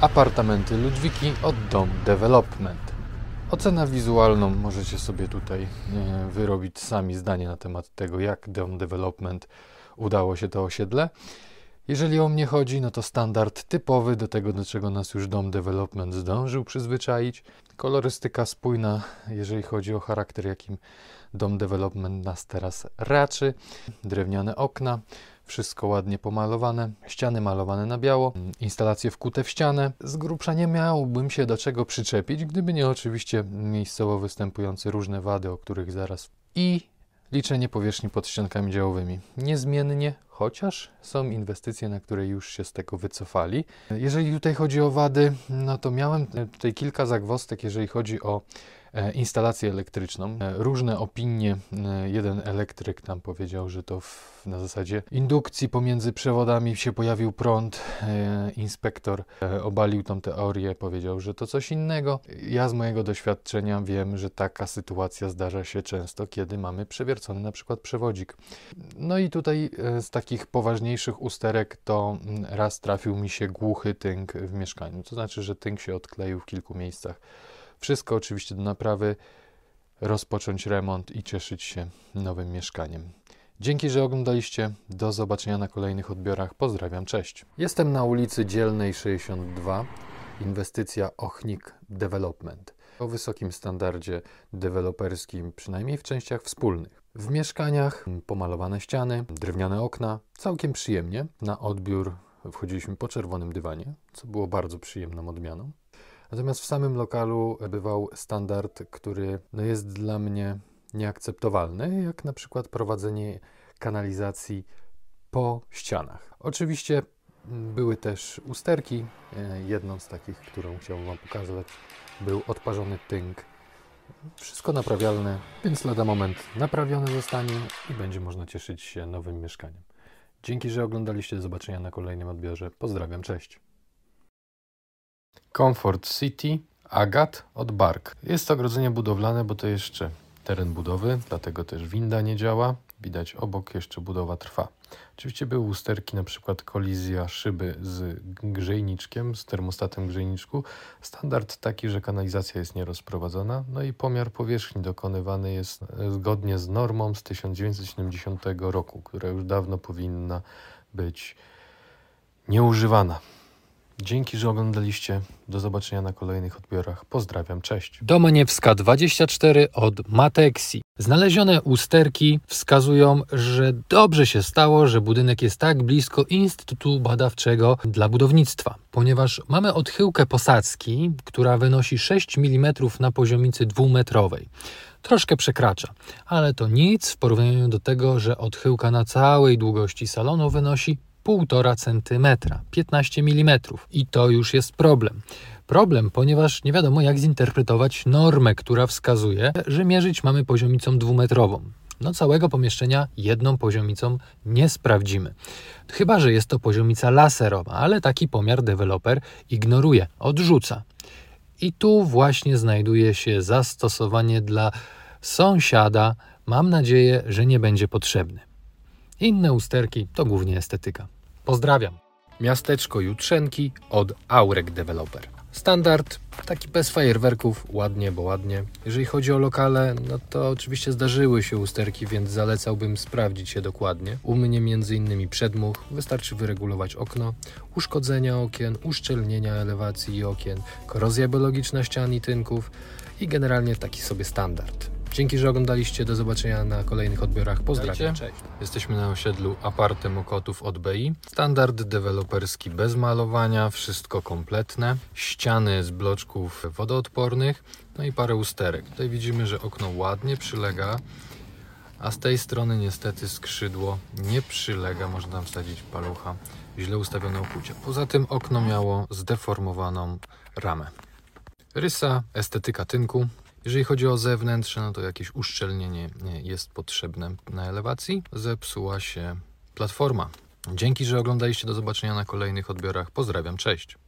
Apartamenty Ludwiki od Dom Development. Ocena wizualną możecie sobie tutaj e, wyrobić sami zdanie na temat tego, jak Dom Development udało się to osiedle. Jeżeli o mnie chodzi, no to standard typowy do tego, do czego nas już Dom Development zdążył przyzwyczaić. Kolorystyka spójna, jeżeli chodzi o charakter, jakim Dom Development nas teraz raczy. Drewniane okna, wszystko ładnie pomalowane, ściany malowane na biało, instalacje wkute w ścianę. Z grubsza nie miałbym się do czego przyczepić, gdyby nie oczywiście miejscowo występujące różne wady, o których zaraz. I liczenie powierzchni pod ściankami działowymi. Niezmiennie, chociaż są inwestycje, na które już się z tego wycofali. Jeżeli tutaj chodzi o wady, no to miałem tutaj kilka zagwostek, jeżeli chodzi o instalację elektryczną. E, różne opinie. E, jeden elektryk tam powiedział, że to w, na zasadzie indukcji pomiędzy przewodami się pojawił prąd. Inspektor obalił tą teorię, powiedział, że to coś innego. Ja z mojego doświadczenia wiem, że taka sytuacja zdarza się często, kiedy mamy przewiercony na przykład przewodzik. No i tutaj z takich poważniejszych usterek to mm, raz trafił mi się głuchy tynk w mieszkaniu. To znaczy, że tynk się odkleił w kilku miejscach. Wszystko oczywiście do naprawy, rozpocząć remont i cieszyć się nowym mieszkaniem. Dzięki, że oglądaliście. Do zobaczenia na kolejnych odbiorach. Pozdrawiam, cześć. Jestem na ulicy Dzielnej 62. Inwestycja Ochnik Development. O wysokim standardzie deweloperskim, przynajmniej w częściach wspólnych. W mieszkaniach pomalowane ściany, drewniane okna. Całkiem przyjemnie. Na odbiór wchodziliśmy po czerwonym dywanie, co było bardzo przyjemną odmianą. Natomiast w samym lokalu bywał standard, który no jest dla mnie nieakceptowalny, jak na przykład prowadzenie kanalizacji po ścianach. Oczywiście były też usterki. E, jedną z takich, którą chciałbym Wam pokazać, był odparzony tynk. Wszystko naprawialne, więc lada moment naprawiony zostanie i będzie można cieszyć się nowym mieszkaniem. Dzięki, że oglądaliście. Do zobaczenia na kolejnym odbiorze. Pozdrawiam, cześć. Comfort City Agat od Bark. Jest to ogrodzenie budowlane, bo to jeszcze teren budowy, dlatego też winda nie działa. Widać obok jeszcze budowa trwa. Oczywiście były usterki, na przykład kolizja szyby z grzejniczkiem, z termostatem grzejniczku. Standard taki, że kanalizacja jest nierozprowadzona. No i pomiar powierzchni dokonywany jest zgodnie z normą z 1970 roku, która już dawno powinna być nieużywana. Dzięki, że oglądaliście. Do zobaczenia na kolejnych odbiorach. Pozdrawiam, cześć. Domaniewska 24 od Matexi. Znalezione usterki wskazują, że dobrze się stało, że budynek jest tak blisko Instytutu Badawczego dla Budownictwa, ponieważ mamy odchyłkę posadzki, która wynosi 6 mm na poziomicy dwumetrowej troszkę przekracza, ale to nic w porównaniu do tego, że odchyłka na całej długości salonu wynosi 1,5 cm, 15 mm. I to już jest problem. Problem, ponieważ nie wiadomo jak zinterpretować normę, która wskazuje, że mierzyć mamy poziomicą dwumetrową. No całego pomieszczenia jedną poziomicą nie sprawdzimy. Chyba, że jest to poziomica laserowa, ale taki pomiar deweloper ignoruje, odrzuca. I tu właśnie znajduje się zastosowanie dla sąsiada. Mam nadzieję, że nie będzie potrzebny. Inne usterki to głównie estetyka. Pozdrawiam. Miasteczko Jutrzenki od Aurek Developer. Standard, taki bez fajerwerków, ładnie, bo ładnie. Jeżeli chodzi o lokale, no to oczywiście zdarzyły się usterki, więc zalecałbym sprawdzić je dokładnie. U mnie m.in. przedmuch, wystarczy wyregulować okno, uszkodzenia okien, uszczelnienia elewacji i okien, korozja biologiczna ścian i tynków i generalnie taki sobie standard. Dzięki, że oglądaliście. Do zobaczenia na kolejnych odbiorach. Pozdrawiam. Cześć. Jesteśmy na osiedlu Aparte Mokotów od BI. Standard deweloperski bez malowania, wszystko kompletne. Ściany z bloczków wodoodpornych, no i parę usterek. Tutaj widzimy, że okno ładnie przylega, a z tej strony niestety skrzydło nie przylega. Można tam wsadzić palucha. Źle ustawione okucie. Poza tym okno miało zdeformowaną ramę. Rysa, estetyka tynku, jeżeli chodzi o zewnętrzne, no to jakieś uszczelnienie jest potrzebne na elewacji. Zepsuła się platforma. Dzięki, że oglądaliście. Do zobaczenia na kolejnych odbiorach. Pozdrawiam, cześć.